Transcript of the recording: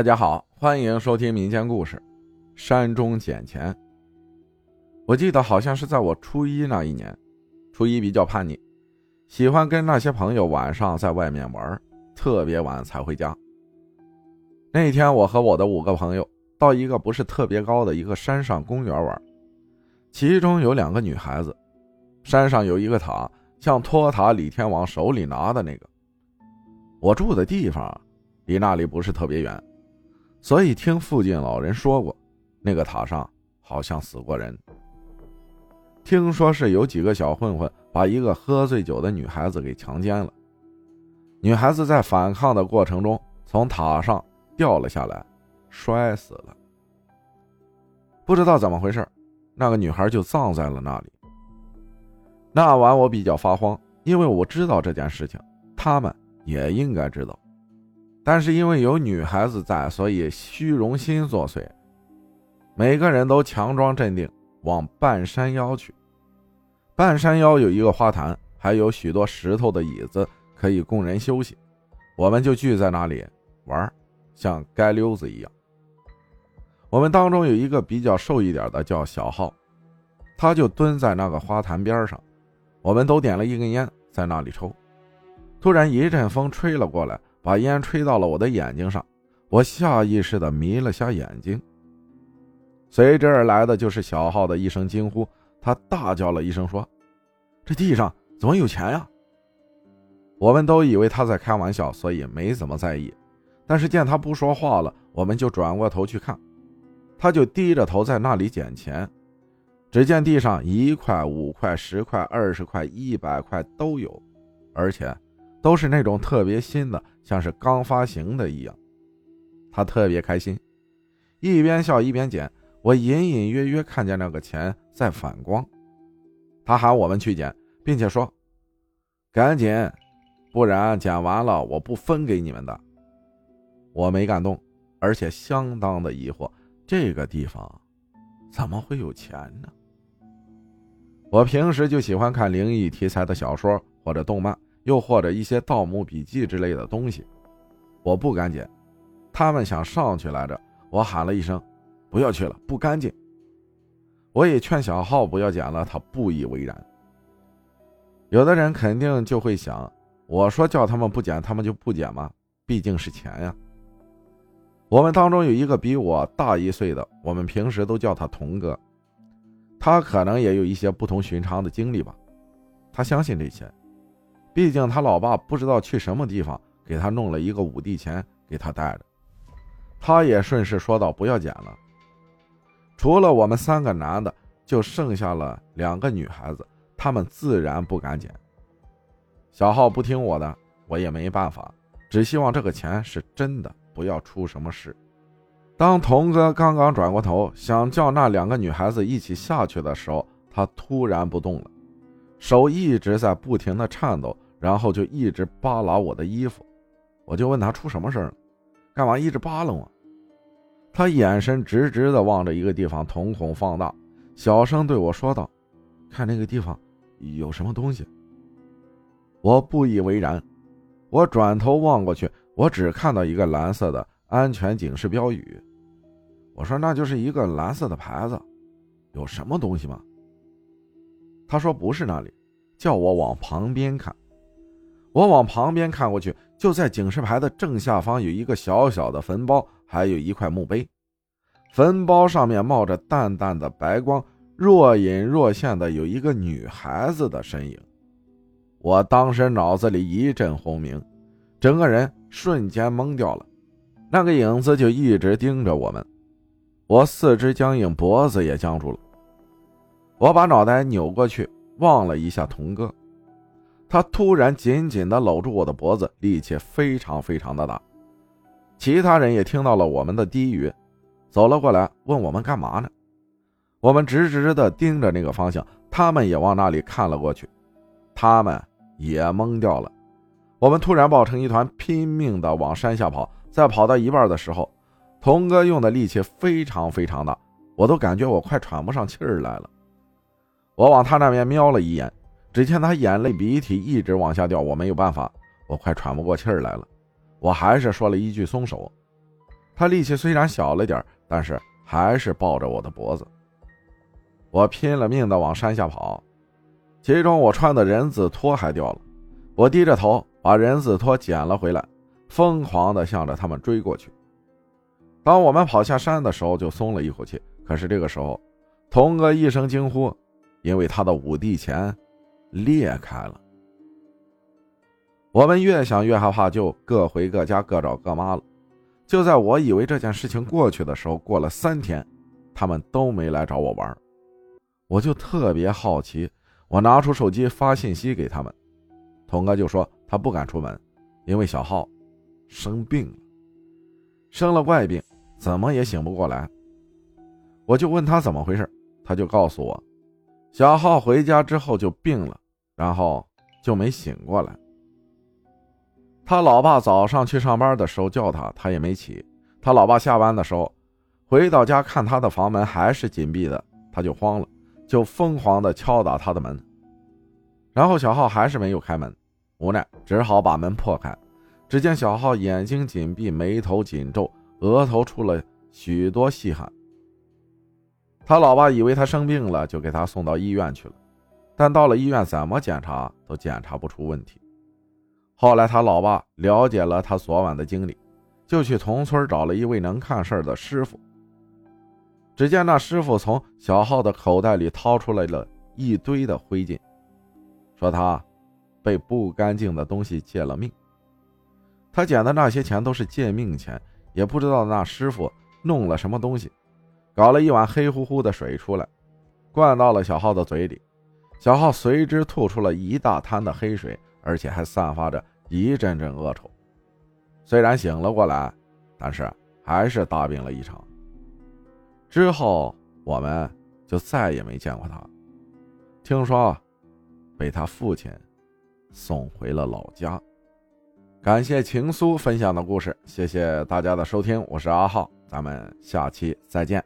大家好，欢迎收听民间故事《山中捡钱》。我记得好像是在我初一那一年，初一比较叛逆，喜欢跟那些朋友晚上在外面玩，特别晚才回家。那天我和我的五个朋友到一个不是特别高的一个山上公园玩，其中有两个女孩子。山上有一个塔，像托塔李天王手里拿的那个。我住的地方离那里不是特别远。所以听附近老人说过，那个塔上好像死过人。听说是有几个小混混把一个喝醉酒的女孩子给强奸了，女孩子在反抗的过程中从塔上掉了下来，摔死了。不知道怎么回事，那个女孩就葬在了那里。那晚我比较发慌，因为我知道这件事情，他们也应该知道。但是因为有女孩子在，所以虚荣心作祟。每个人都强装镇定，往半山腰去。半山腰有一个花坛，还有许多石头的椅子可以供人休息。我们就聚在那里玩，像街溜子一样。我们当中有一个比较瘦一点的，叫小浩，他就蹲在那个花坛边上。我们都点了一根烟，在那里抽。突然一阵风吹了过来。把烟吹到了我的眼睛上，我下意识的眯了下眼睛。随之而来的就是小浩的一声惊呼，他大叫了一声说：“这地上怎么有钱呀？”我们都以为他在开玩笑，所以没怎么在意。但是见他不说话了，我们就转过头去看，他就低着头在那里捡钱。只见地上一块、五块、十块、二十块、一百块都有，而且。都是那种特别新的，像是刚发行的一样。他特别开心，一边笑一边捡。我隐隐约约看见那个钱在反光。他喊我们去捡，并且说：“赶紧，不然捡完了我不分给你们的。”我没敢动，而且相当的疑惑：这个地方怎么会有钱呢？我平时就喜欢看灵异题材的小说或者动漫。又或者一些《盗墓笔记》之类的东西，我不敢捡。他们想上去来着，我喊了一声：“不要去了，不干净。”我也劝小浩不要捡了，他不以为然。有的人肯定就会想：我说叫他们不捡，他们就不捡吗？毕竟是钱呀。我们当中有一个比我大一岁的，我们平时都叫他童哥，他可能也有一些不同寻常的经历吧。他相信这些。毕竟他老爸不知道去什么地方给他弄了一个五帝钱给他带着，他也顺势说道：“不要捡了。”除了我们三个男的，就剩下了两个女孩子，他们自然不敢捡。小浩不听我的，我也没办法，只希望这个钱是真的，不要出什么事。当童哥刚刚转过头想叫那两个女孩子一起下去的时候，他突然不动了。手一直在不停的颤抖，然后就一直扒拉我的衣服，我就问他出什么事了，干嘛一直扒拉我？他眼神直直的望着一个地方，瞳孔放大，小声对我说道：“看那个地方有什么东西。”我不以为然，我转头望过去，我只看到一个蓝色的安全警示标语。我说：“那就是一个蓝色的牌子，有什么东西吗？”他说：“不是那里，叫我往旁边看。”我往旁边看过去，就在警示牌的正下方有一个小小的坟包，还有一块墓碑。坟包上面冒着淡淡的白光，若隐若现的有一个女孩子的身影。我当时脑子里一阵轰鸣，整个人瞬间懵掉了。那个影子就一直盯着我们，我四肢僵硬，脖子也僵住了。我把脑袋扭过去望了一下童哥，他突然紧紧地搂住我的脖子，力气非常非常的大。其他人也听到了我们的低语，走了过来问我们干嘛呢？我们直直地盯着那个方向，他们也往那里看了过去，他们也懵掉了。我们突然抱成一团，拼命地往山下跑。在跑到一半的时候，童哥用的力气非常非常大，我都感觉我快喘不上气儿来了。我往他那边瞄了一眼，只见他眼泪鼻涕一直往下掉。我没有办法，我快喘不过气儿来了。我还是说了一句松手。他力气虽然小了点，但是还是抱着我的脖子。我拼了命的往山下跑，其中我穿的人字拖还掉了。我低着头把人字拖捡了回来，疯狂的向着他们追过去。当我们跑下山的时候，就松了一口气。可是这个时候，童哥一声惊呼，因为他的五帝钱裂开了。我们越想越害怕，就各回各家，各找各妈了。就在我以为这件事情过去的时候，过了三天，他们都没来找我玩。我就特别好奇，我拿出手机发信息给他们，童哥就说他不敢出门，因为小浩生病了，生了怪病，怎么也醒不过来。我就问他怎么回事，他就告诉我，小浩回家之后就病了，然后就没醒过来。他老爸早上去上班的时候叫他，他也没起。他老爸下班的时候回到家看他的房门还是紧闭的，他就慌了。就疯狂的敲打他的门，然后小浩还是没有开门，无奈只好把门破开。只见小浩眼睛紧闭，眉头紧皱，额头出了许多细汗。他老爸以为他生病了，就给他送到医院去了，但到了医院怎么检查都检查不出问题。后来他老爸了解了他昨晚的经历，就去同村找了一位能看事的师傅。只见那师傅从小浩的口袋里掏出来了一堆的灰烬，说他被不干净的东西借了命。他捡的那些钱都是借命钱，也不知道那师傅弄了什么东西，搞了一碗黑乎乎的水出来，灌到了小浩的嘴里。小浩随之吐出了一大滩的黑水，而且还散发着一阵阵恶臭。虽然醒了过来，但是还是大病了一场。之后，我们就再也没见过他。听说，被他父亲送回了老家。感谢情书分享的故事，谢谢大家的收听，我是阿浩，咱们下期再见。